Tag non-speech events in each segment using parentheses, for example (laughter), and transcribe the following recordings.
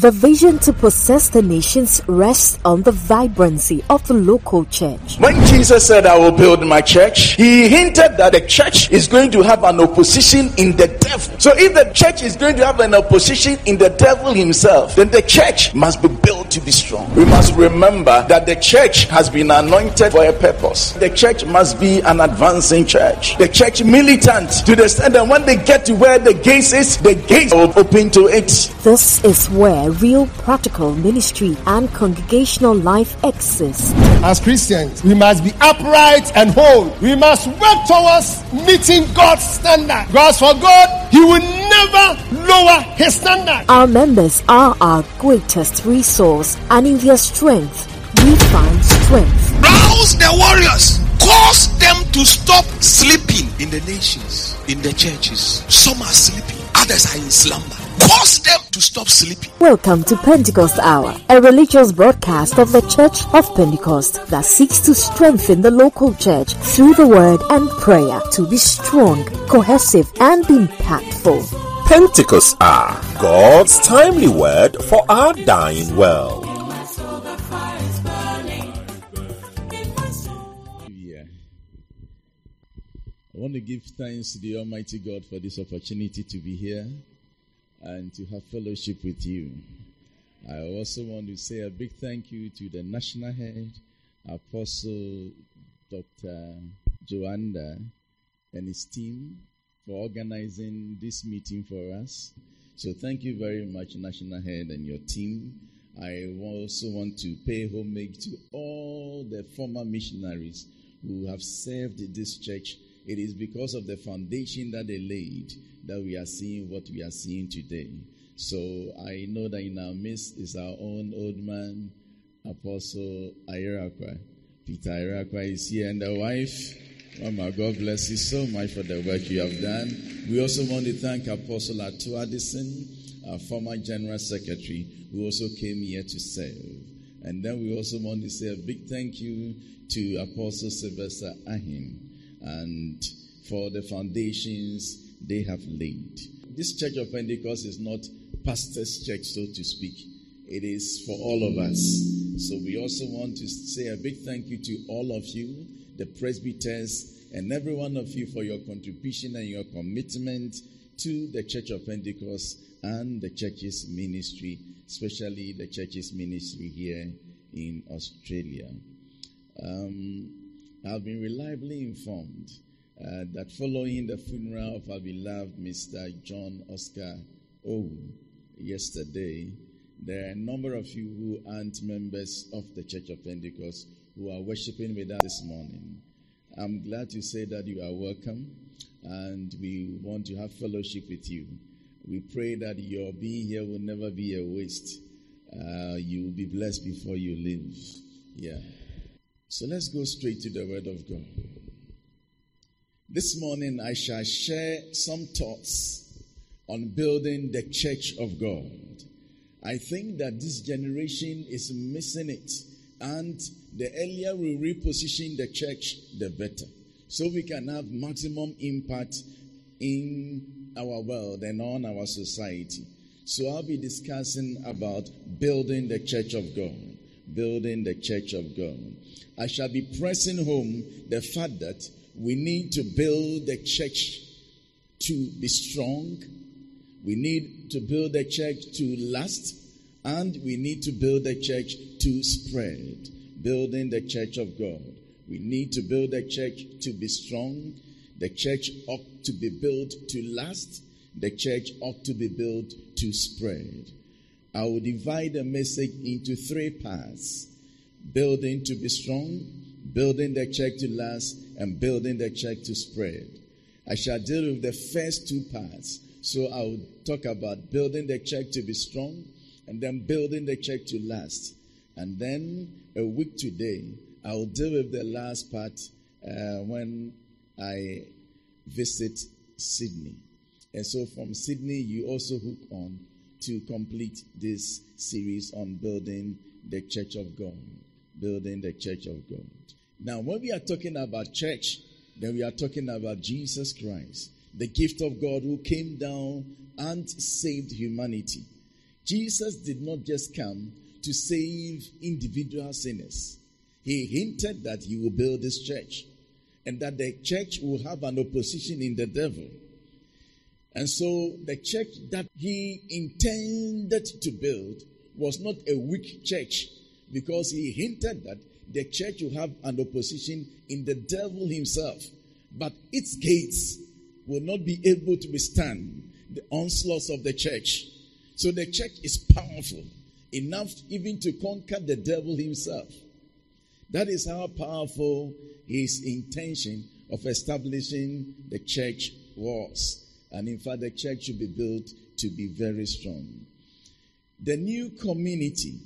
The vision to possess the nations rests on the vibrancy of the local church. When Jesus said, I will build my church, he hinted that the church is going to have an opposition in the devil. So if the church is going to have an opposition in the devil himself, then the church must be built to be strong. We must remember that the church has been anointed for a purpose. The church must be an advancing church. The church militant to the extent that when they get to where the gates is, the gates will open to it. This is where real practical ministry and congregational life exists. As Christians, we must be upright and whole. We must work towards meeting God's standard. Because for God, He will never lower His standard. Our members are our greatest resource, and in their strength, we find strength. Rouse the warriors. Cause them to stop sleeping in the nations, in the churches. Some are sleeping, others are in slumber. Cause them to stop sleeping. Welcome to Pentecost Hour, a religious broadcast of the Church of Pentecost that seeks to strengthen the local church through the word and prayer to be strong, cohesive, and impactful. Pentecost are God's timely word for our dying world. I want to give thanks to the Almighty God for this opportunity to be here and to have fellowship with you. I also want to say a big thank you to the national head, Apostle Dr. Joanda, and his team for organizing this meeting for us. So thank you very much, National Head and your team. I also want to pay homage to all the former missionaries who have served this church. It is because of the foundation that they laid that we are seeing what we are seeing today. So I know that in our midst is our own old man, Apostle Irakwa. Peter Irakwa is here, and the wife. Oh, Mama, God bless you so much for the work you have done. We also want to thank Apostle Atu Addison, our former General Secretary, who also came here to serve. And then we also want to say a big thank you to Apostle Sylvester Ahim and for the foundations they have laid. This Church of Pentecost is not pastor's church, so to speak. It is for all of us. So we also want to say a big thank you to all of you, the presbyters, and every one of you for your contribution and your commitment to the Church of Pentecost and the church's ministry, especially the church's ministry here in Australia. Um, I've been reliably informed uh, that following the funeral of our beloved Mr. John Oscar O yesterday, there are a number of you who aren't members of the Church of Pentecost who are worshiping with us this morning. I'm glad to say that you are welcome and we want to have fellowship with you. We pray that your being here will never be a waste. Uh, you will be blessed before you leave. Yeah. So let's go straight to the Word of God. This morning I shall share some thoughts on building the church of God. I think that this generation is missing it. And the earlier we reposition the church, the better. So we can have maximum impact in our world and on our society. So I'll be discussing about building the church of God. Building the church of God. I shall be pressing home the fact that we need to build the church to be strong. We need to build the church to last. And we need to build the church to spread. Building the church of God. We need to build the church to be strong. The church ought to be built to last. The church ought to be built to spread. I will divide the message into three parts building to be strong, building the church to last, and building the church to spread. I shall deal with the first two parts. So I will talk about building the church to be strong and then building the church to last. And then a week today, I will deal with the last part uh, when I visit Sydney. And so from Sydney, you also hook on to complete this series on building the church of God. Building the church of God. Now, when we are talking about church, then we are talking about Jesus Christ, the gift of God who came down and saved humanity. Jesus did not just come to save individual sinners. He hinted that he will build this church and that the church will have an opposition in the devil. And so the church that he intended to build was not a weak church because he hinted that the church will have an opposition in the devil himself. But its gates will not be able to withstand the onslaughts of the church. So the church is powerful enough even to conquer the devil himself. That is how powerful his intention of establishing the church was. And in fact, the church should be built to be very strong. The new community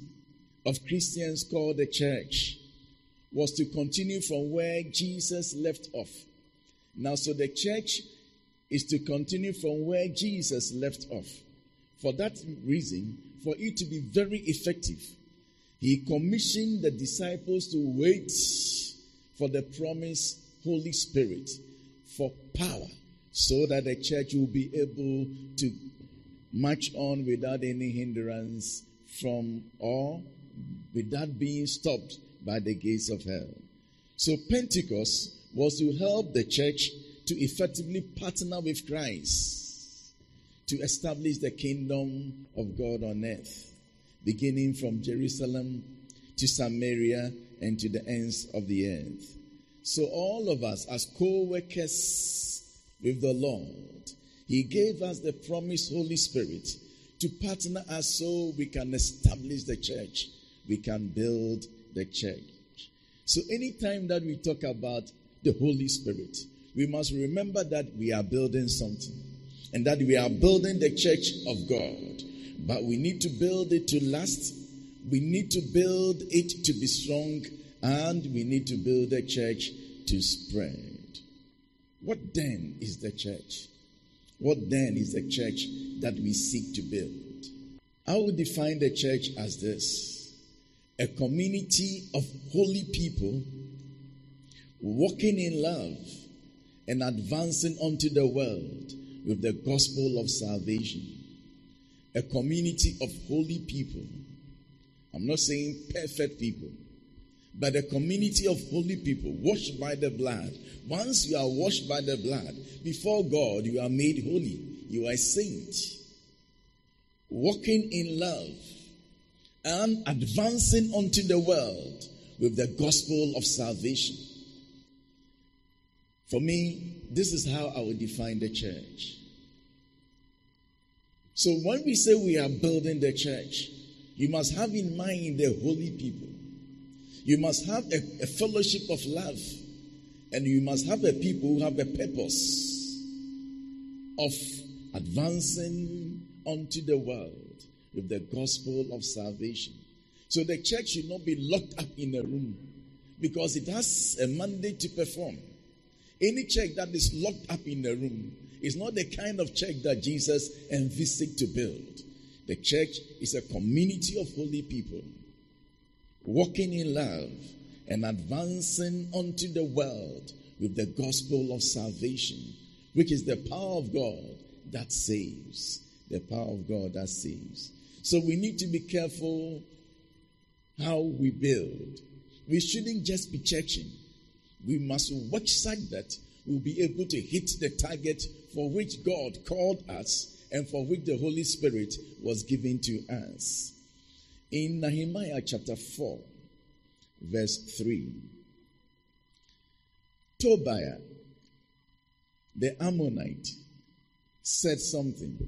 of Christians called the church was to continue from where Jesus left off. Now, so the church is to continue from where Jesus left off. For that reason, for it to be very effective, he commissioned the disciples to wait for the promised Holy Spirit for power so that the church will be able to march on without any hindrance from or without being stopped by the gates of hell. So Pentecost was to help the church to effectively partner with Christ to establish the kingdom of God on earth, beginning from Jerusalem to Samaria and to the ends of the earth. So all of us as co-workers with the Lord, He gave us the promised Holy Spirit to partner us so we can establish the church. We can build the church. So anytime that we talk about the Holy Spirit, we must remember that we are building something and that we are building the church of God. But we need to build it to last. We need to build it to be strong and we need to build the church to spread. What then is the church? What then is the church that we seek to build? I would define the church as this a community of holy people walking in love and advancing onto the world with the gospel of salvation. A community of holy people. I'm not saying perfect people, but a community of holy people washed by the blood. Once you are washed by the blood, before God, you are made holy. You are a saint. Walking in love and advancing onto the world with the gospel of salvation. For me, this is how I would define the church. So when we say we are building the church, you must have in mind the holy people. You must have a, a fellowship of love. And you must have a people who have a purpose of advancing onto the world with the gospel of salvation. So the church should not be locked up in a room because it has a mandate to perform. Any church that is locked up in a room is not the kind of church that Jesus envisaged to build. The church is a community of holy people walking in love and advancing unto the world with the gospel of salvation, which is the power of God that saves. The power of God that saves. So we need to be careful how we build. We shouldn't just be churching. We must watch such that we'll be able to hit the target for which God called us and for which the Holy Spirit was given to us. In Nehemiah chapter 4, verse 3, Tobiah, the Ammonite, said something.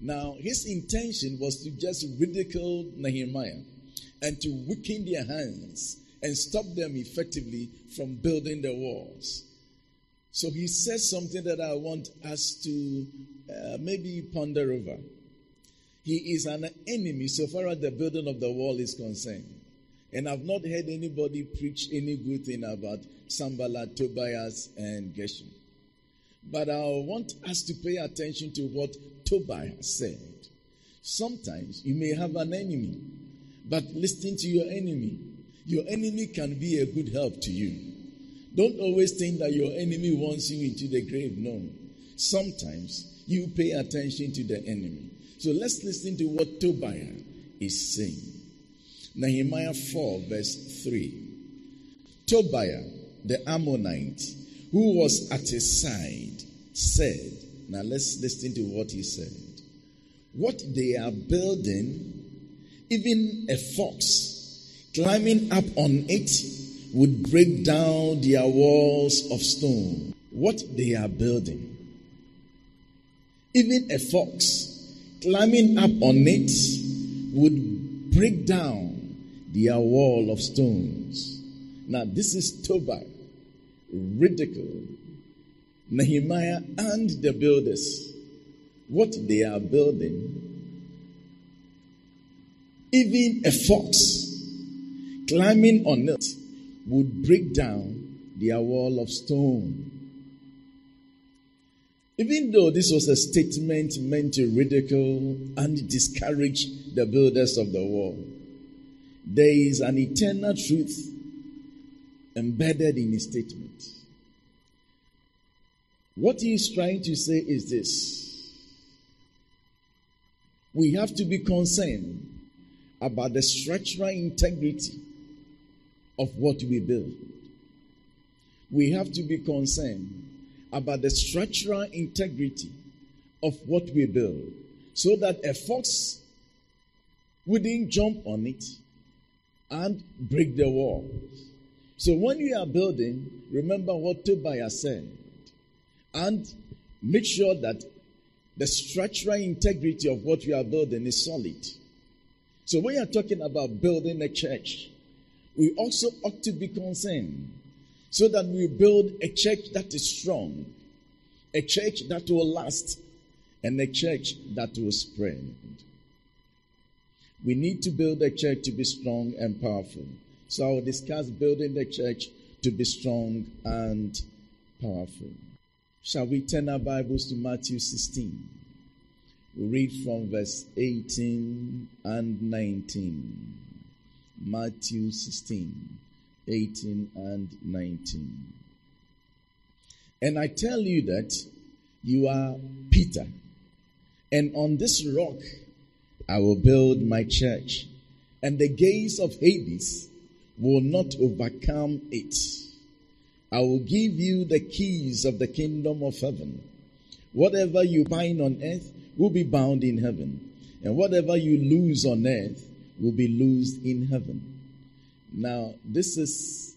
Now, his intention was to just ridicule Nehemiah and to weaken their hands and stop them effectively from building the walls. So he says something that I want us to uh, maybe ponder over. He is an enemy so far as the building of the wall is concerned. And I've not heard anybody preach any good thing about Sanballat, Tobias, and Geshem. But I want us to pay attention to what Tobias said. Sometimes you may have an enemy, but listen to your enemy. Your enemy can be a good help to you. Don't always think that your enemy wants you into the grave. No. Sometimes you pay attention to the enemy. So let's listen to what Tobiah is saying. Nehemiah 4, verse 3. Tobiah, the Ammonite, who was at his side, said, Now let's listen to what he said. What they are building, even a fox climbing up on it would break down their walls of stone. What they are building, even a fox climbing up on it would break down their wall of stones. Now, this is Tobiah, ridicule, Nehemiah, and the builders. What they are building, even a fox climbing on it would break down their wall of stone. Even though this was a statement meant to ridicule and discourage the builders of the wall, there is an eternal truth embedded in his statement. What he is trying to say is this we have to be concerned about the structural integrity of what we build. We have to be concerned about the structural integrity of what we build so that a fox wouldn't jump on it and break the wall. So when you are building, remember what Tobiah said and make sure that the structural integrity of what you are building is solid. So when you are talking about building a church, we also ought to be concerned so that we build a church that is strong, a church that will last, and a church that will spread. We need to build a church to be strong and powerful. So I will discuss building the church to be strong and powerful. Shall we turn our Bibles to Matthew 16? We read from verse 18 and 19. Matthew 16, 18 and 19. And I tell you that you are Peter, and on this rock I will build my church, and the gates of Hades will not overcome it. I will give you the keys of the kingdom of heaven. Whatever you bind on earth will be bound in heaven, and whatever you loose on earth will be loosed in heaven. Now, this is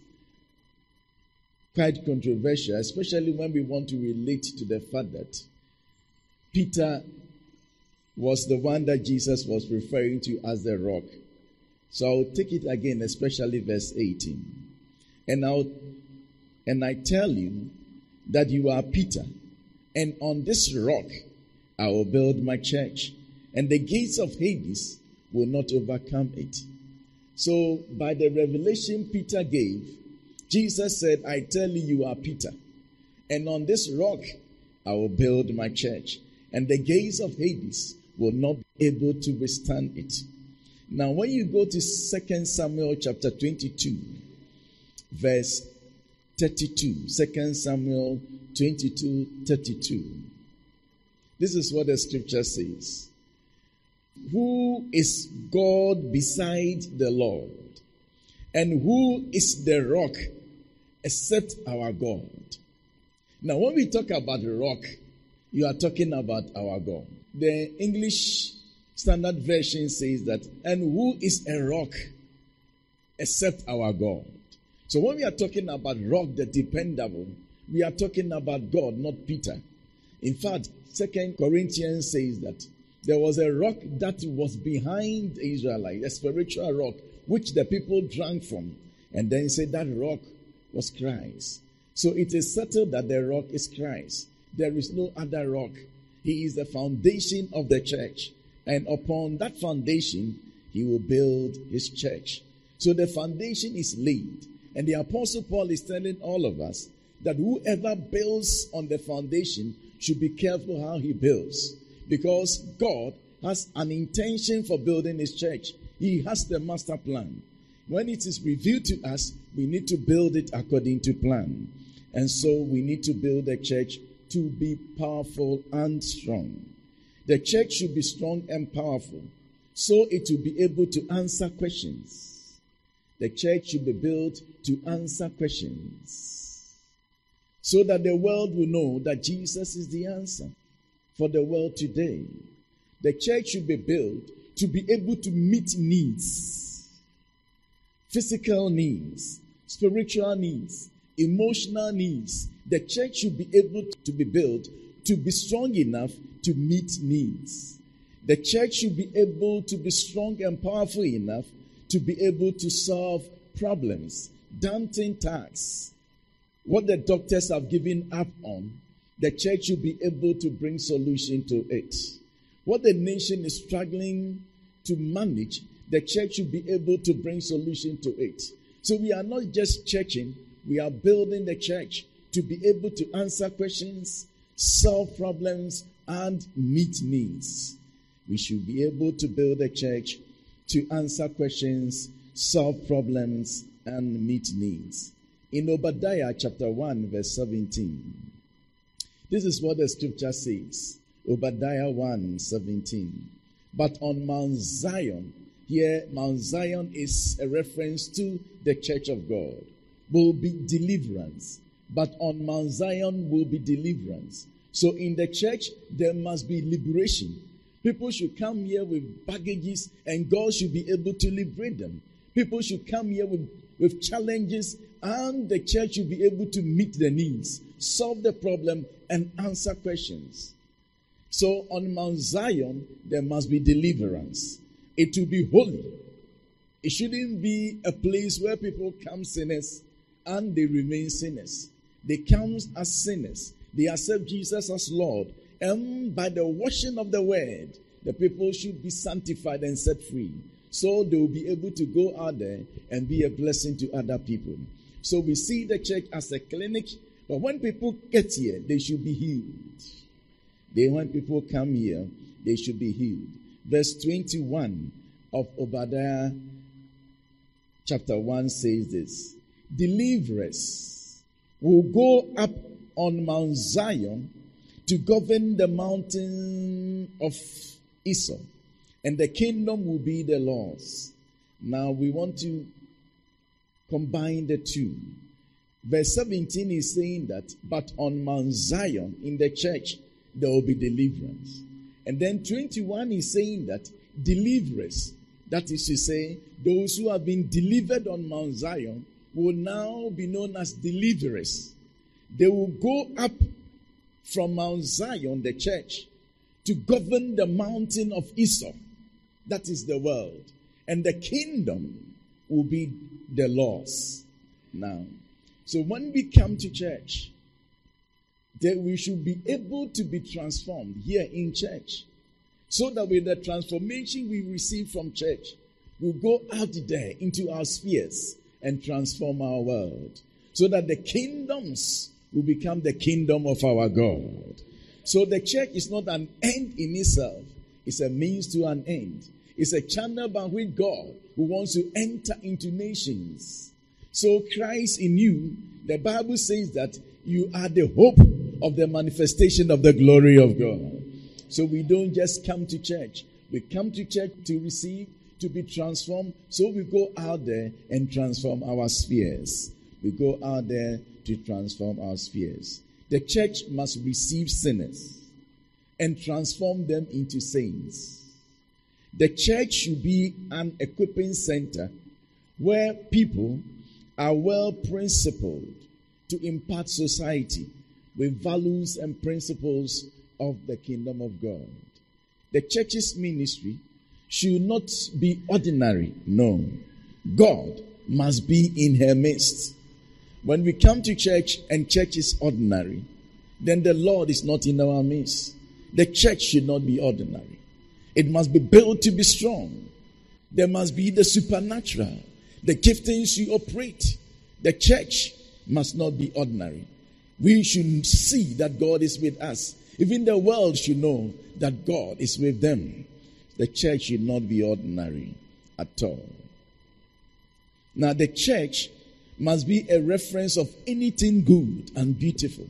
quite controversial, especially when we want to relate to the fact that Peter was the one that Jesus was referring to as the rock. So I'll take it again, especially verse 18. And I'll and I tell you that you are Peter, and on this rock I will build my church, and the gates of Hades will not overcome it. So, by the revelation Peter gave, Jesus said, I tell you, you are Peter, and on this rock I will build my church, and the gates of Hades will not be able to withstand it. Now, when you go to 2 Samuel chapter 22, verse 32, 2 Samuel 22, 32, this is what the scripture says. Who is God beside the Lord? And who is the rock except our God? Now, when we talk about the rock, you are talking about our God. The English Standard Version says that, and who is a rock except our God? So when we are talking about rock, the dependable, we are talking about God, not Peter. In fact, Second Corinthians says that there was a rock that was behind Israelites, a spiritual rock, which the people drank from. And then he said that rock was Christ. So it is settled that the rock is Christ. There is no other rock. He is the foundation of the church. And upon that foundation, he will build his church. So the foundation is laid. And the apostle Paul is telling all of us that whoever builds on the foundation should be careful how he builds. Because God has an intention for building his church. He has the master plan. When it is revealed to us, we need to build it according to plan. And so we need to build a church to be powerful and strong. The church should be strong and powerful so it will be able to answer questions. The church should be built to answer questions so that the world will know that Jesus is the answer for the world today. The church should be built to be able to meet needs, physical needs, spiritual needs, emotional needs. The church should be able to be built to be strong enough to meet needs. The church should be able to be strong and powerful enough to be able to solve problems, daunting tasks. What the doctors have given up on, the church should be able to bring solution to it. What the nation is struggling to manage, the church should be able to bring solution to it. So we are not just churching, we are building the church to be able to answer questions, solve problems, and meet needs. We should be able to build a church to answer questions, solve problems, and meet needs. In Obadiah chapter 1, verse 17, this is what the scripture says. Obadiah 1 17. But on Mount Zion, here Mount Zion is a reference to the church of God, will be deliverance. But on Mount Zion will be deliverance. So in the church, there must be liberation. People should come here with baggages and God should be able to liberate them. People should come here with, with challenges and the church should be able to meet the needs, solve the problem, and answer questions. So on Mount Zion, there must be deliverance. It will be holy. It shouldn't be a place where people come sinners and they remain sinners. They come as sinners. They accept Jesus as Lord. And by the washing of the word, the people should be sanctified and set free. So they will be able to go out there and be a blessing to other people. So we see the church as a clinic, but when people get here, they should be healed. They, when people come here, they should be healed. Verse 21 of Obadiah chapter 1 says this Deliverers will go up on Mount Zion to govern the mountain of Esau, and the kingdom will be the Lord's. Now we want to combine the two. Verse 17 is saying that, but on Mount Zion in the church, there will be deliverance. And then 21 is saying that deliverers, that is to say, those who have been delivered on Mount Zion, will now be known as deliverers. They will go up from Mount Zion, the church, to govern the mountain of Esau. That is the world. And the kingdom will be the Lord's. Now, so when we come to church, that we should be able to be transformed here in church. So that with the transformation we receive from church, we'll go out there into our spheres and transform our world. So that the kingdoms will become the kingdom of our God. So the church is not an end in itself, it's a means to an end. It's a channel by which God who wants to enter into nations. So Christ in you, the Bible says that you are the hope of the manifestation of the glory of God. So we don't just come to church. We come to church to receive, to be transformed. So we go out there and transform our spheres. We go out there to transform our spheres. The church must receive sinners and transform them into saints. The church should be an equipping center where people are well principled to impart society with values and principles of the kingdom of God. The church's ministry should not be ordinary. No. God must be in her midst. When we come to church and church is ordinary, then the Lord is not in our midst. The church should not be ordinary. It must be built to be strong. There must be the supernatural, the giftings you operate. The church must not be ordinary. We should see that God is with us. Even the world should know that God is with them. The church should not be ordinary at all. Now, the church must be a reference of anything good and beautiful.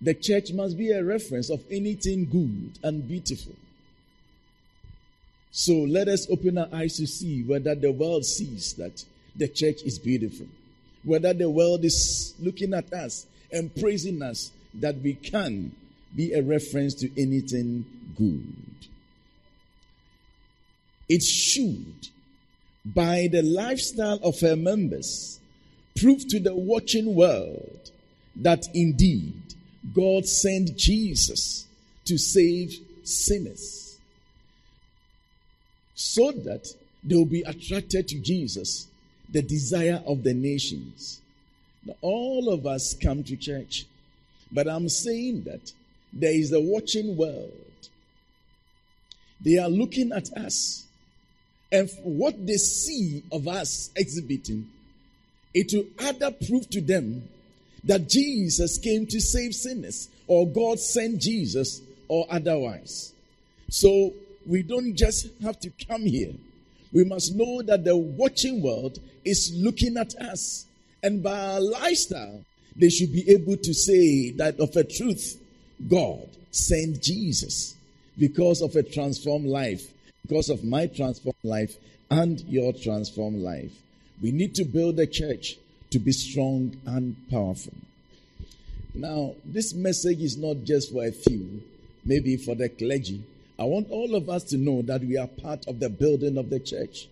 The church must be a reference of anything good and beautiful. So let us open our eyes to see whether the world sees that the church is beautiful, whether the world is looking at us and praising us that we can be a reference to anything good. It should, by the lifestyle of her members, prove to the watching world that indeed God sent Jesus to save sinners so that they will be attracted to Jesus, the desire of the nations. Now, all of us come to church, but I'm saying that there is a watching world. They are looking at us, and what they see of us exhibiting, it will either prove to them that Jesus came to save sinners, or God sent Jesus, or otherwise. So we don't just have to come here. We must know that the watching world is looking at us, and by our lifestyle, they should be able to say that of a truth, God sent Jesus because of a transformed life, because of my transformed life and your transformed life. We need to build a church to be strong and powerful. Now, this message is not just for a few, maybe for the clergy. I want all of us to know that we are part of the building of the church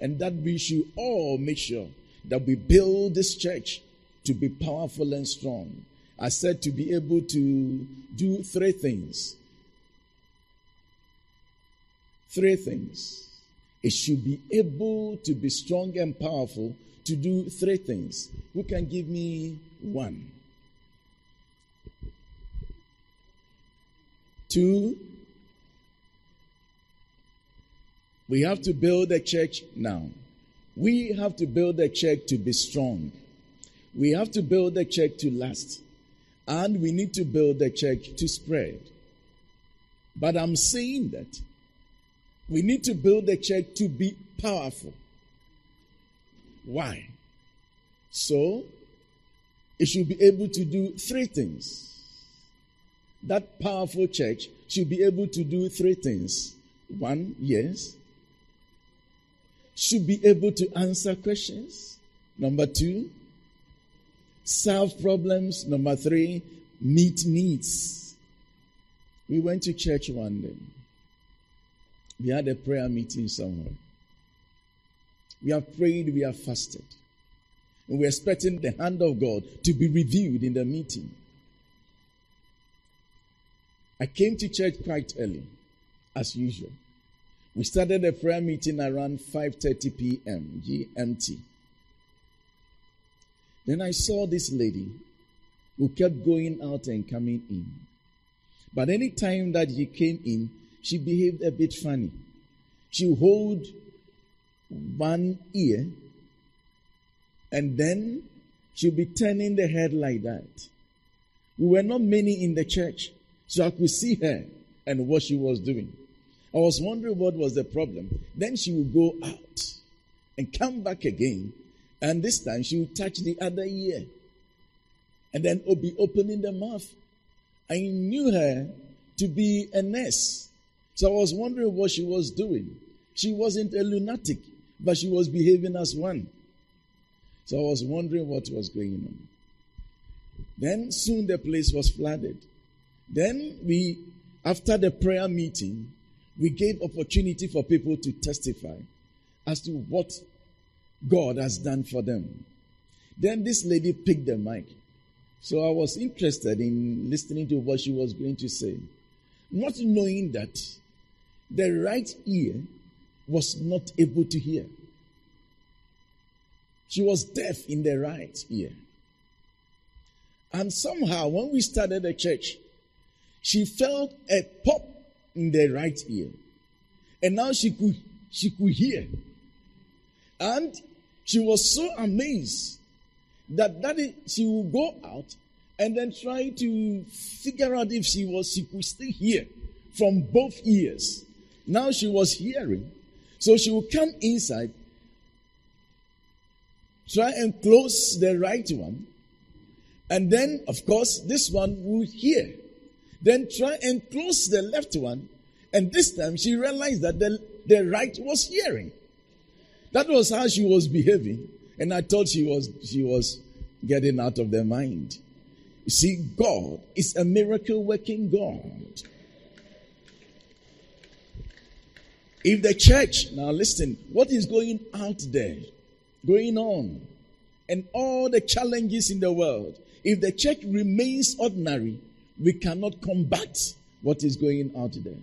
and that we should all make sure that we build this church to be powerful and strong. I said to be able to do three things. Three things. It should be able to be strong and powerful to do three things. Who can give me one? Two, we have to build a church now. We have to build a church to be strong. We have to build a church to last. And we need to build a church to spread. But I'm saying that we need to build a church to be powerful. Why? So, it should be able to do three things. That powerful church should be able to do three things. One, yes. Should be able to answer questions. Number two, solve problems. Number three, meet needs. We went to church one day. We had a prayer meeting somewhere. We have prayed, we have fasted. And we're expecting the hand of God to be revealed in the meeting. I came to church quite early, as usual. We started the prayer meeting around 5:30 p.m. GMT. Then I saw this lady who kept going out and coming in. But any time that she came in, she behaved a bit funny. She hold one ear and then she'll be turning the head like that. We were not many in the church, so I could see her and what she was doing. I was wondering what was the problem. Then she would go out and come back again, and this time she would touch the other ear and then would be opening the mouth. I knew her to be a nurse, so I was wondering what she was doing. She wasn't a lunatic, but she was behaving as one. So I was wondering what was going on. Then soon the place was flooded. Then we, after the prayer meeting, we gave opportunity for people to testify as to what God has done for them. Then this lady picked the mic. So I was interested in listening to what she was going to say, not knowing that the right ear was not able to hear. She was deaf in the right ear. And somehow, when we started the church, she felt a pop in the right ear. And now she could, she could hear. And she was so amazed that is, she would go out and then try to figure out if she was, she could still hear from both ears. Now she was hearing. So she would come inside, try and close the right one, And then, of course, this one will hear. Then try and close the left one. And this time she realized that the, the right was hearing. That was how she was behaving. And I thought she was, she was getting out of their mind. You see, God is a miracle working God. If the church, now listen, what is going out there, going on, and all the challenges in the world, if the church remains ordinary, we cannot combat what is going out there.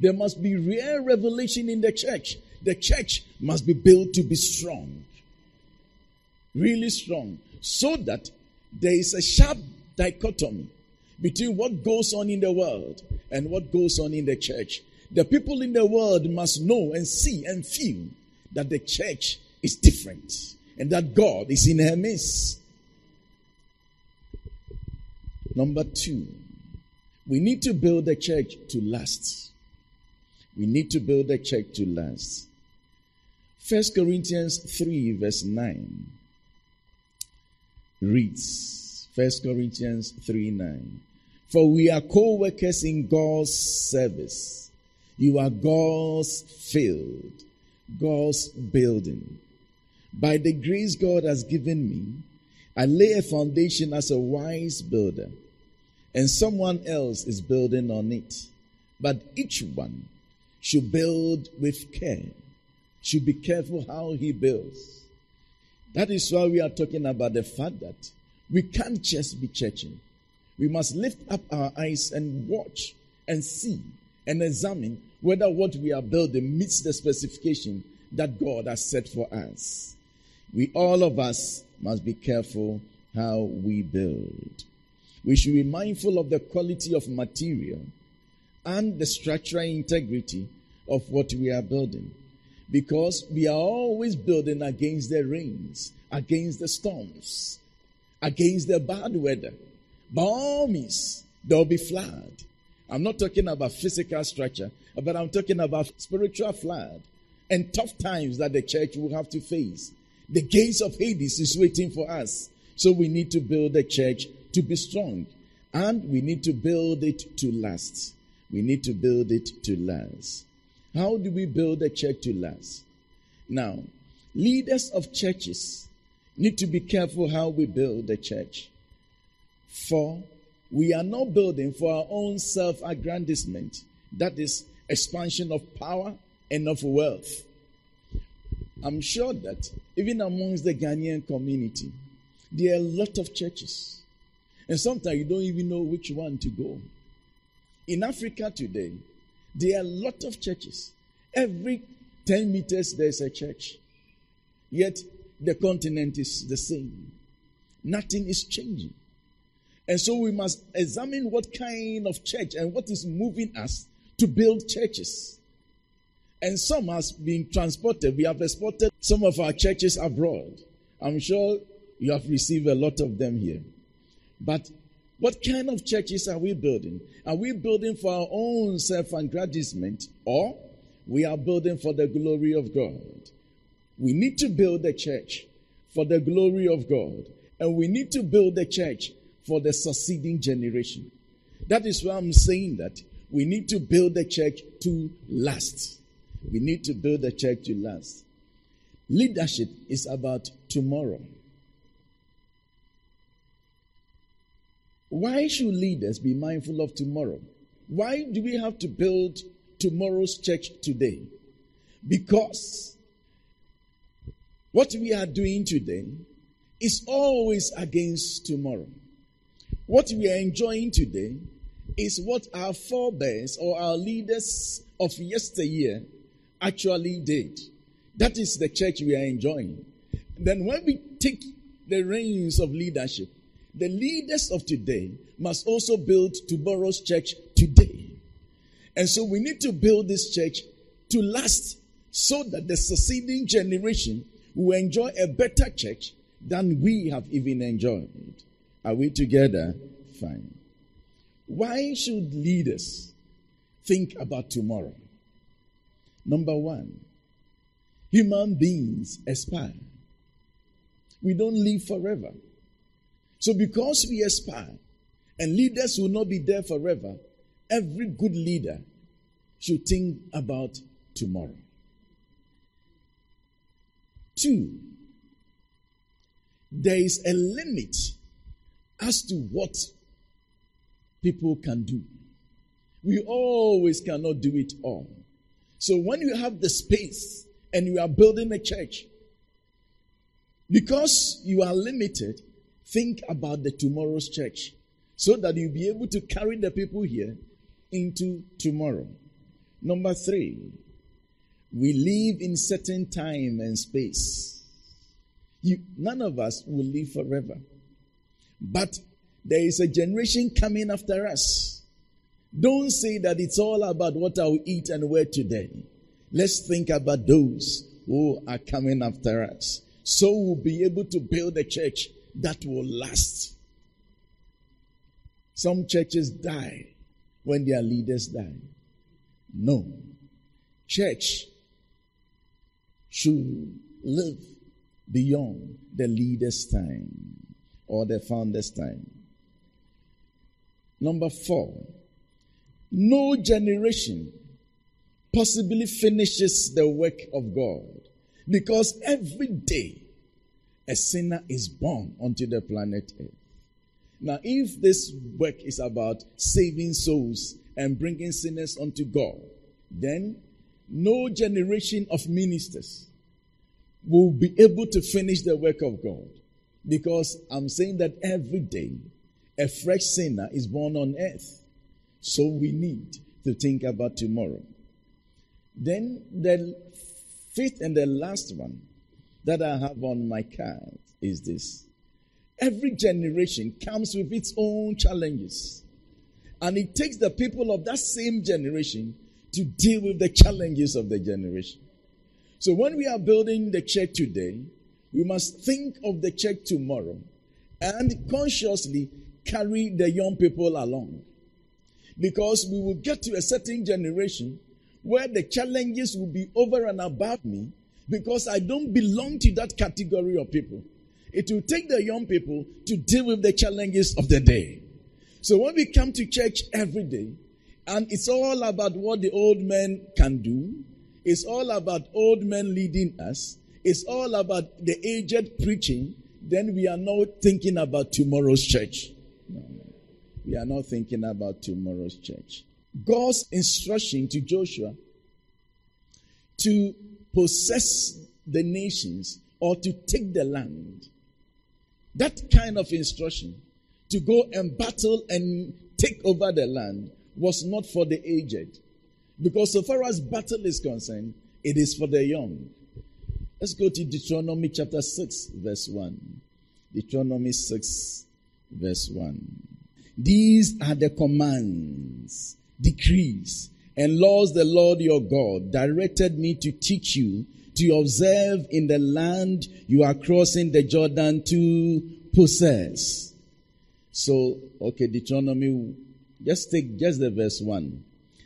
There must be real revelation in the church. The church must be built to be strong. Really strong. So that there is a sharp dichotomy between what goes on in the world and what goes on in the church. The people in the world must know and see and feel that the church is different and that God is in her midst. Number two, we need to build the church to last. We need to build the church to last. First Corinthians 3 verse 9 reads, First Corinthians 3 9. For we are co-workers in God's service. You are God's field, God's building. By the grace God has given me, I lay a foundation as a wise builder, and someone else is building on it. But each one should build with care, should be careful how he builds. That is why we are talking about the fact that we can't just be churching. We must lift up our eyes and watch and see and examine whether what we are building meets the specification that God has set for us. We, all of us, must be careful how we build. We should be mindful of the quality of material and the structural integrity of what we are building. Because we are always building against the rains, against the storms, against the bad weather. By all means, there will be flood. I'm not talking about physical structure, but I'm talking about spiritual flood and tough times that the church will have to face. The gates of Hades is waiting for us. So we need to build the church to be strong. And we need to build it to last. We need to build it to last. How do we build a church to last? Now, leaders of churches need to be careful how we build the church. For we are not building for our own self aggrandizement, that is, expansion of power and of wealth. I'm sure that even amongst the Ghanaian community, there are a lot of churches. And sometimes you don't even know which one to go. In Africa today, there are a lot of churches. Every 10 meters, there's a church. Yet the continent is the same. Nothing is changing. And so we must examine what kind of church and what is moving us to build churches. And some has been transported. We have exported some of our churches abroad. I'm sure you have received a lot of them here. But what kind of churches are we building? Are we building for our own self-aggrandizement or we are building for the glory of God? We need to build a church for the glory of God. And we need to build a church for the succeeding generation. That is why I'm saying that we need to build the church to last. We need to build the church to last. Leadership is about tomorrow. Why should leaders be mindful of tomorrow? Why do we have to build tomorrow's church today? Because what we are doing today is always against tomorrow. What we are enjoying today is what our forebears or our leaders of yesteryear actually did. That is the church we are enjoying. Then when we take the reins of leadership, the leaders of today must also build tomorrow's church today. And so we need to build this church to last so that the succeeding generation will enjoy a better church than we have even enjoyed. Are we together? Fine. Why should leaders think about tomorrow? Number one, human beings expire. We don't live forever. So because we aspire and leaders will not be there forever, every good leader should think about tomorrow. Two, there is a limit as to what people can do. We always cannot do it all. So when you have the space and you are building a church, because you are limited, think about the tomorrow's church so that you'll be able to carry the people here into tomorrow. Number three, we live in certain time and space. You, none of us will live forever. But there is a generation coming after us. Don't say that it's all about what I'll eat and wear today. Let's think about those who are coming after us. So we'll be able to build a church that will last. Some churches die when their leaders die. No. Church should live beyond the leader's time or the founder's time. Number four, no generation possibly finishes the work of God because every day a sinner is born onto the planet Earth. Now, if this work is about saving souls and bringing sinners unto God, then no generation of ministers will be able to finish the work of God. Because I'm saying that every day a fresh sinner is born on earth. So we need to think about tomorrow. Then the fifth and the last one that I have on my card is this. Every generation comes with its own challenges. And it takes the people of that same generation to deal with the challenges of the generation. So when we are building the church today, we must think of the church tomorrow and consciously carry the young people along. Because we will get to a certain generation where the challenges will be over and above me because I don't belong to that category of people. It will take the young people to deal with the challenges of the day. So when we come to church every day, and it's all about what the old men can do, it's all about old men leading us, it's all about the aged preaching, then we are not thinking about tomorrow's church. No, we are not thinking about tomorrow's church. God's instruction to Joshua to possess the nations or to take the land, that kind of instruction to go and battle and take over the land was not for the aged. Because so far as battle is concerned, it is for the young. Let's go to Deuteronomy chapter 6, verse 1. Deuteronomy 6, verse 1. These are the commands, decrees, and laws the Lord your God directed me to teach you to observe in the land you are crossing the Jordan to possess. So, okay, Deuteronomy, just take just the verse 1.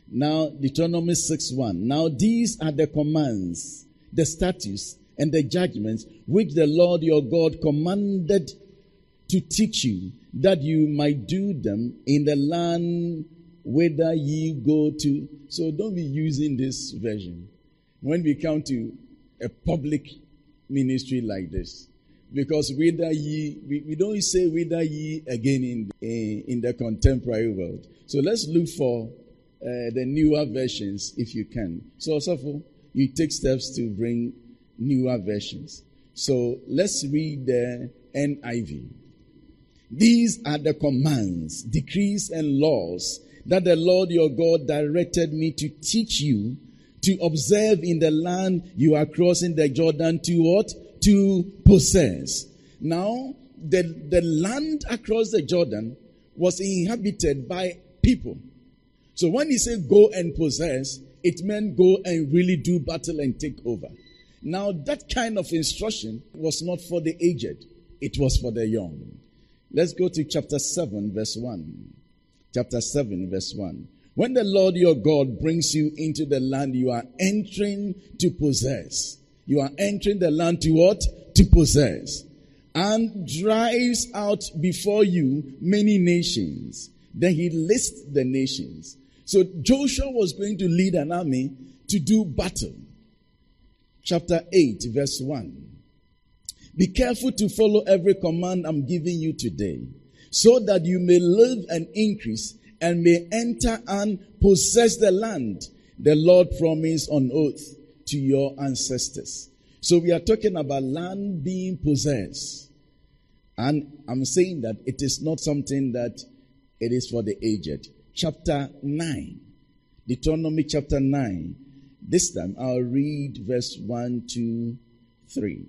Now, Deuteronomy 6 1. Now, these are the commands, the statutes, and the judgments which the Lord your God commanded to teach you, that you might do them in the land whither ye go to. So don't be using this version when we come to a public ministry like this. Because whether ye, we, we don't say whether ye again in, in, in the contemporary world. So let's look for uh, the newer versions if you can. So, Osofo, you take steps to bring newer versions. So let's read the NIV. These are the commands, decrees, and laws that the Lord your God directed me to teach you to observe in the land you are crossing the Jordan to what? To possess. Now, the, the land across the Jordan was inhabited by people. So when he said go and possess, it meant go and really do battle and take over. Now, that kind of instruction was not for the aged, it was for the young. Let's go to chapter 7, verse 1. Chapter 7, verse 1. When the Lord your God brings you into the land you are entering to possess, you are entering the land to what? To possess. and drives out before you many nations. Then he lists the nations. So Joshua was going to lead an army to do battle. Chapter 8, verse 1. Be careful to follow every command I'm giving you today, so that you may live and increase and may enter and possess the land the Lord promised on oath to your ancestors. So we are talking about land being possessed. And I'm saying that it is not something that it is for the aged. Chapter 9. Deuteronomy chapter 9. This time I'll read verse 1, 2, 3.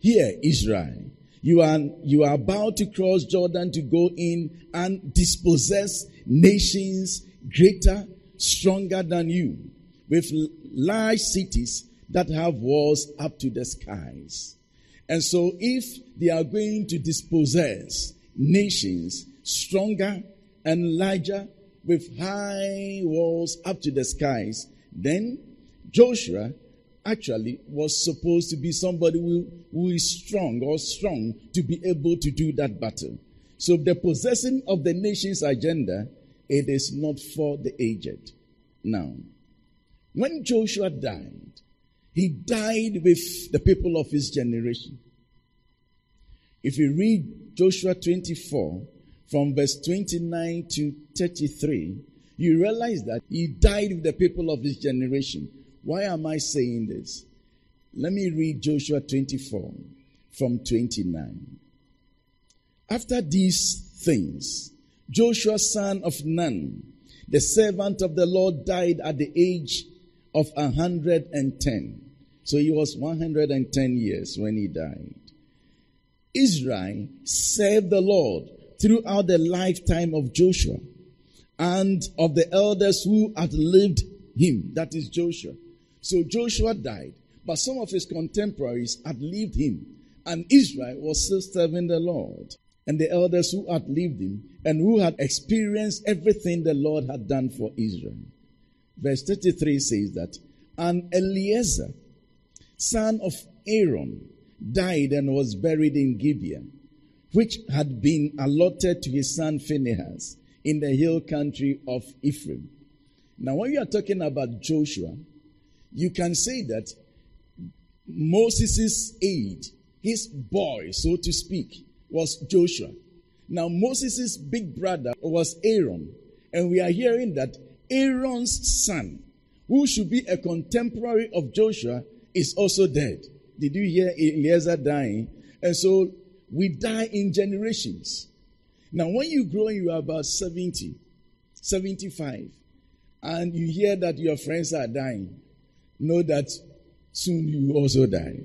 Hear, Israel. You are, you are about to cross Jordan to go in and dispossess nations greater, stronger than you, with large cities that have walls up to the skies. And so if they are going to dispossess nations stronger and larger with high walls up to the skies, then Joshua actually was supposed to be somebody who, who is strong or strong to be able to do that battle. So the possessing of the nation's agenda, it is not for the aged. Now, when Joshua died, he died with the people of his generation. If you read Joshua 24 from verse 29 to 33, you realize that he died with the people of his generation. Why am I saying this? Let me read Joshua 24 from 29. After these things, Joshua son of Nun, the servant of the Lord, died at the age of 110. So he was 110 years when he died. Israel served the Lord throughout the lifetime of Joshua and of the elders who had lived him. That is Joshua. So Joshua died, but some of his contemporaries had lived him, and Israel was still serving the Lord. And the elders who had lived him and who had experienced everything the Lord had done for Israel. Verse 33 says that, and Eleazar, son of Aaron, died and was buried in Gibeah, which had been allotted to his son Phinehas in the hill country of Ephraim. Now, when you are talking about Joshua, you can say that Moses' aide, his boy, so to speak, was Joshua. Now, Moses' big brother was Aaron. And we are hearing that Aaron's son, who should be a contemporary of Joshua, is also dead. Did you hear Eleazar dying? And so we die in generations. Now, when you grow, you are about 70, 75, and you hear that your friends are dying, know that soon you also die.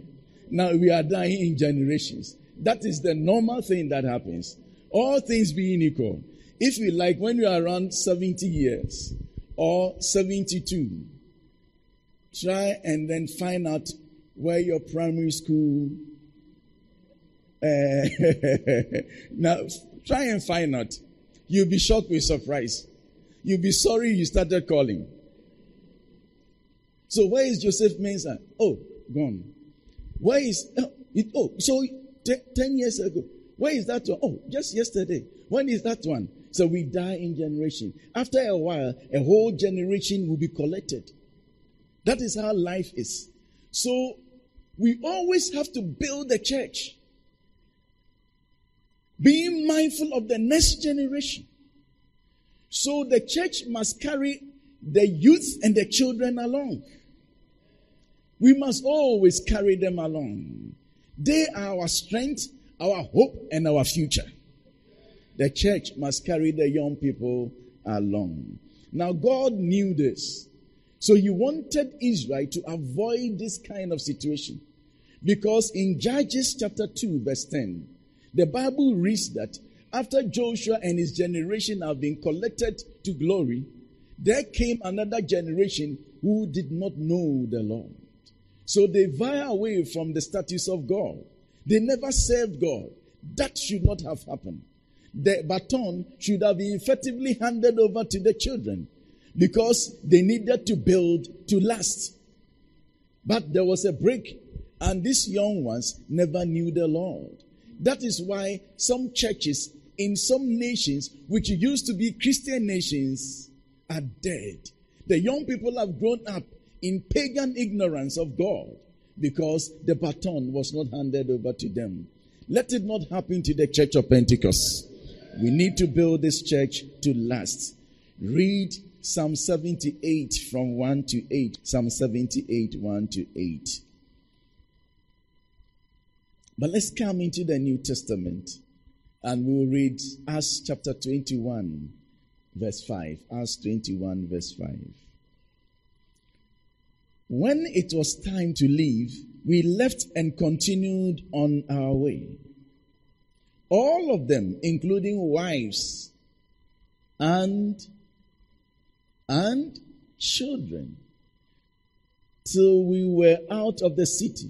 Now we are dying in generations. That is the normal thing that happens. All things being equal. If you like, when you are around 70 years or 72, try and then find out where your primary school. Uh, (laughs) now, try and find out. You'll be shocked with surprise. You'll be sorry you started calling. So where is Joseph Mensah? Oh, gone. Where is, oh, it, oh so t- 10 years ago. Where is that one? Oh, just yesterday. When is that one? So we die in generation. After a while, a whole generation will be collected. That is how life is. So we always have to build the church. Being mindful of the next generation. So the church must carry the youth and the children along. We must always carry them along. They are our strength, our hope, and our future. The church must carry the young people along. Now, God knew this. So he wanted Israel to avoid this kind of situation. Because in Judges chapter 2, verse 10, the Bible reads that after Joshua and his generation have been collected to glory, there came another generation who did not know the Lord. So they veer away from the status of God. They never served God. That should not have happened. The baton should have been effectively handed over to the children because they needed to build to last. But there was a break, and these young ones never knew the Lord. That is why some churches in some nations, which used to be Christian nations, are dead. The young people have grown up in pagan ignorance of God because the baton was not handed over to them. Let it not happen to the church of Pentecost. We need to build this church to last. Read Psalm 78 from 1 to 8. Psalm 78, 1 to 8. But let's come into the New Testament and we'll read Acts chapter 21, verse 5. Acts 21, verse 5. When it was time to leave, we left and continued on our way. All of them, including wives and and children, till we were out of the city,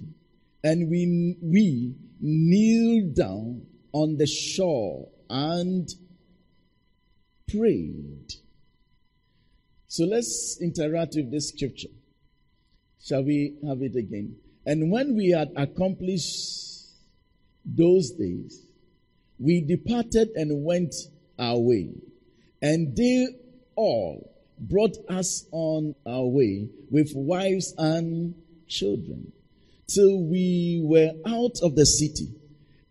and we we kneeled down on the shore and prayed. So let's interact with this scripture. Shall we have it again? And when we had accomplished those days, we departed and went our way. And they all brought us on our way with wives and children till we were out of the city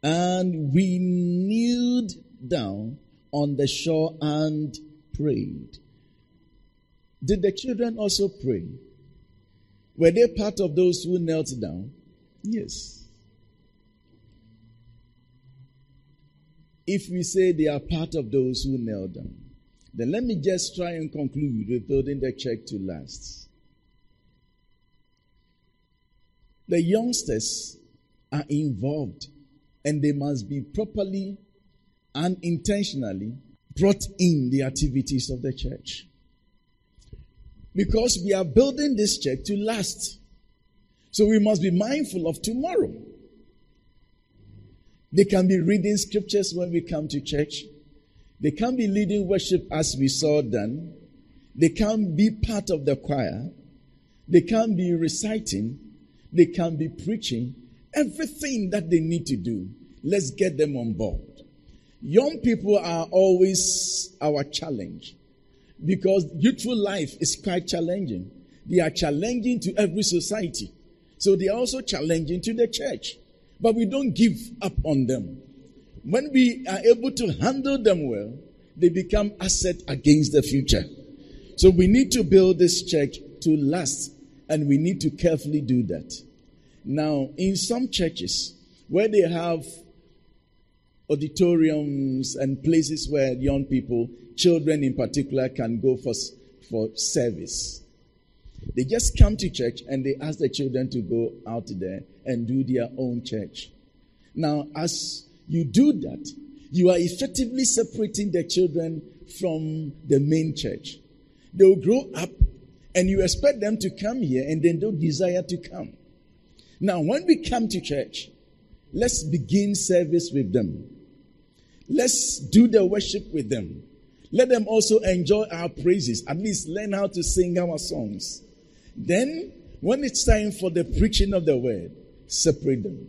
and we kneeled down on the shore and prayed. Did the children also pray? Were they part of those who knelt down? Yes. If we say they are part of those who knelt down, then let me just try and conclude with building the church to last. The youngsters are involved and they must be properly and intentionally brought in the activities of the church. Because we are building this church to last. So we must be mindful of tomorrow. They can be reading scriptures when we come to church. They can be leading worship as we saw done. They can be part of the choir. They can be reciting. They can be preaching. Everything that they need to do, let's get them on board. Young people are always our challenge because youthful life is quite challenging. They are challenging to every society. So they are also challenging to the church. But we don't give up on them. When we are able to handle them well, they become asset against the future. So we need to build this church to last and we need to carefully do that. Now, in some churches where they have auditoriums and places where young people, children in particular, can go for, for service. They just come to church and they ask the children to go out there and do their own church. Now, as you do that, you are effectively separating the children from the main church. They will grow up and you expect them to come here and then don't desire to come. Now, when we come to church, let's begin service with them. Let's do the worship with them. Let them also enjoy our praises, at least learn how to sing our songs. Then, when it's time for the preaching of the word, separate them.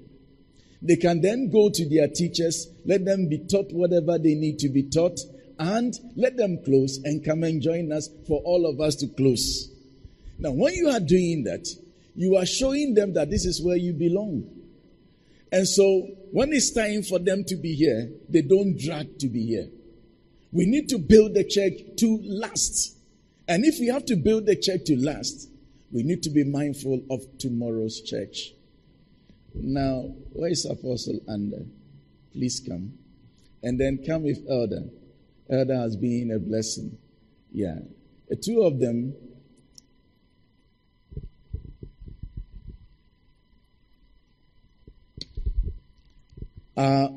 They can then go to their teachers, let them be taught whatever they need to be taught, and let them close and come and join us for all of us to close. Now, when you are doing that, you are showing them that this is where you belong. And so, when it's time for them to be here, they don't drag to be here. We need to build the church to last. And if we have to build the church to last, we need to be mindful of tomorrow's church. Now, where is Apostle Under? Please come. And then come with Elder. Elder has been a blessing. Yeah. The two of them are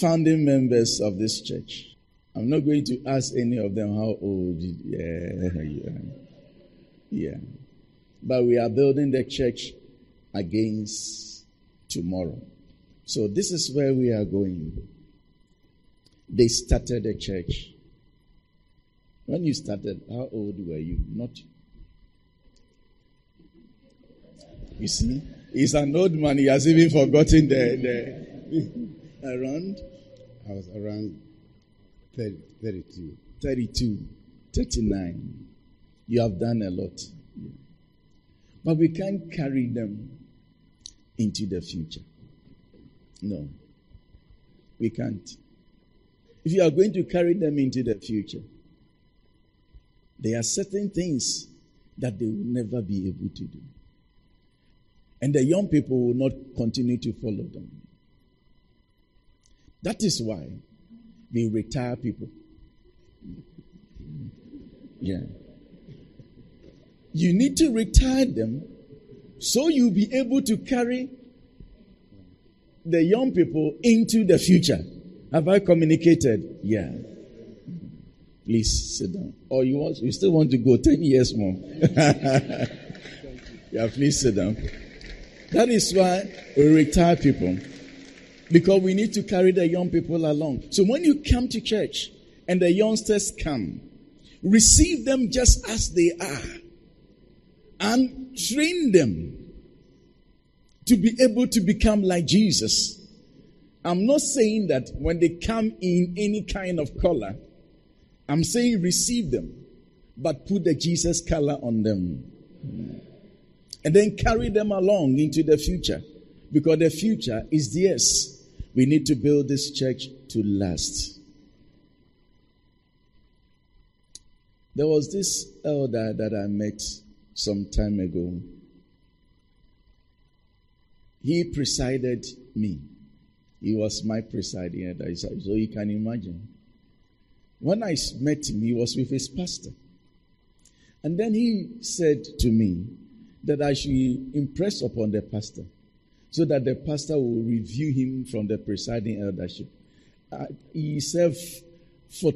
founding members of this church. I'm not going to ask any of them how old. Yeah, yeah, yeah. But we are building the church against tomorrow. So this is where we are going. They started the church. When you started, how old were you? Not. You see, he's an old man. He has even forgotten the. the Around I was around 30, 32. 32, 39. You have done a lot. But we can't carry them into the future. No. We can't. If you are going to carry them into the future, there are certain things that they will never be able to do. And the young people will not continue to follow them. That is why we retire people. Yeah. You need to retire them so you'll be able to carry the young people into the future. Have I communicated? Yeah. Please sit down. Or you want you still want to go 10 years more. (laughs) yeah, please sit down. That is why we retire people. Because we need to carry the young people along. So when you come to church and the youngsters come, receive them just as they are and train them to be able to become like Jesus. I'm not saying that when they come in any kind of color, I'm saying receive them, but put the Jesus color on them. And then carry them along into the future because the future is theirs. We need to build this church to last. There was this elder that I met some time ago. He presided me. He was my presiding elder. So you can imagine. When I met him, he was with his pastor. And then he said to me that I should impress upon the pastor so that the pastor will review him from the presiding eldership. Uh, he served for,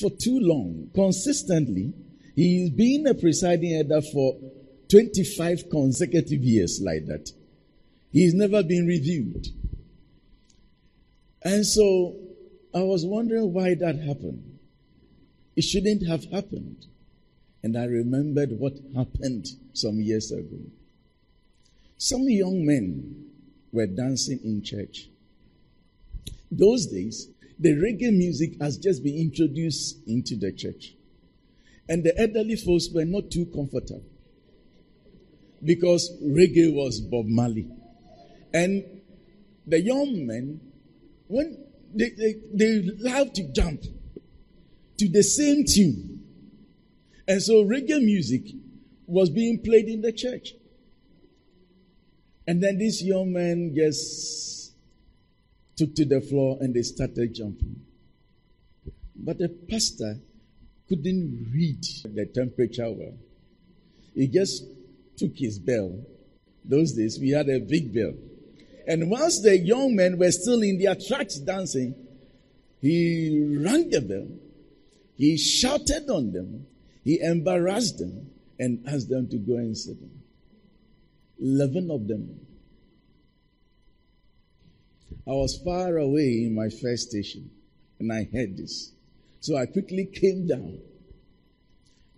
for too long, consistently. He's been a presiding elder for 25 consecutive years like that. He's never been reviewed. And so I was wondering why that happened. It shouldn't have happened. And I remembered what happened some years ago. Some young men were dancing in church. Those days, the reggae music has just been introduced into the church. And the elderly folks were not too comfortable because reggae was Bob Marley. And the young men, when they, they, they love to jump to the same tune. And so reggae music was being played in the church. And then this young man just took to the floor and they started jumping. But the pastor couldn't read the temperature well. He just took his bell. Those days we had a big bell. And whilst the young men were still in their tracks dancing, he rang the bell. He shouted on them. He embarrassed them and asked them to go and sit down. 11 of them. I was far away in my first station and I heard this. So I quickly came down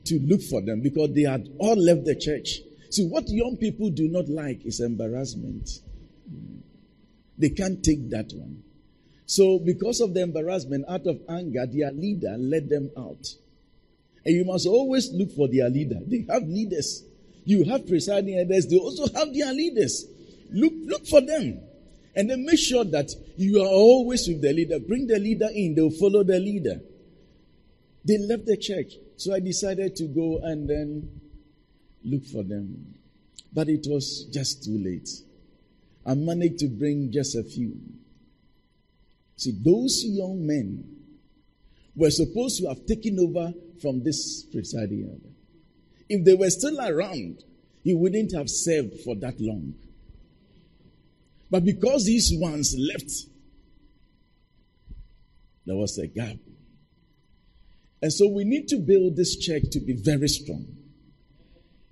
to look for them because they had all left the church. See, what young people do not like is embarrassment. They can't take that one. So, because of the embarrassment, out of anger, their leader led them out. And you must always look for their leader. They have leaders. You have presiding elders, they also have their leaders. Look, look for them. And then make sure that you are always with the leader. Bring the leader in, they'll follow the leader. They left the church. So I decided to go and then look for them. But it was just too late. I managed to bring just a few. See, those young men were supposed to have taken over from this presiding elder. If they were still around, he wouldn't have served for that long. But because these ones left, there was a gap. And so we need to build this church to be very strong.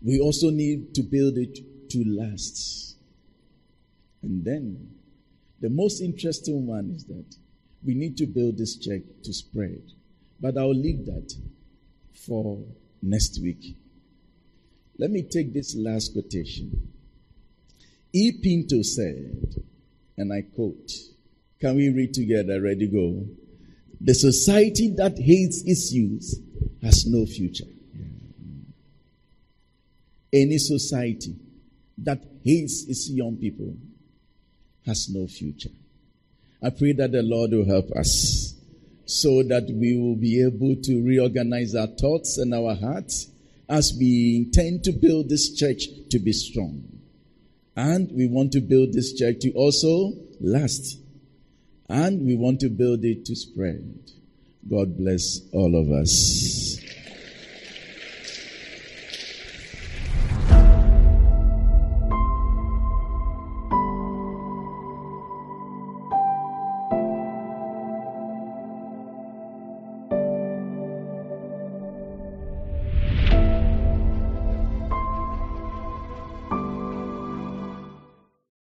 We also need to build it to last. And then the most interesting one is that we need to build this church to spread. But I'll leave that for next week. Let me take this last quotation. E. Pinto said, and I quote, Can we read together? Ready, go. The society that hates its youth has no future. Any society that hates its young people has no future. I pray that the Lord will help us so that we will be able to reorganize our thoughts and our hearts as we intend to build this church to be strong. And we want to build this church to also last. And we want to build it to spread. God bless all of us.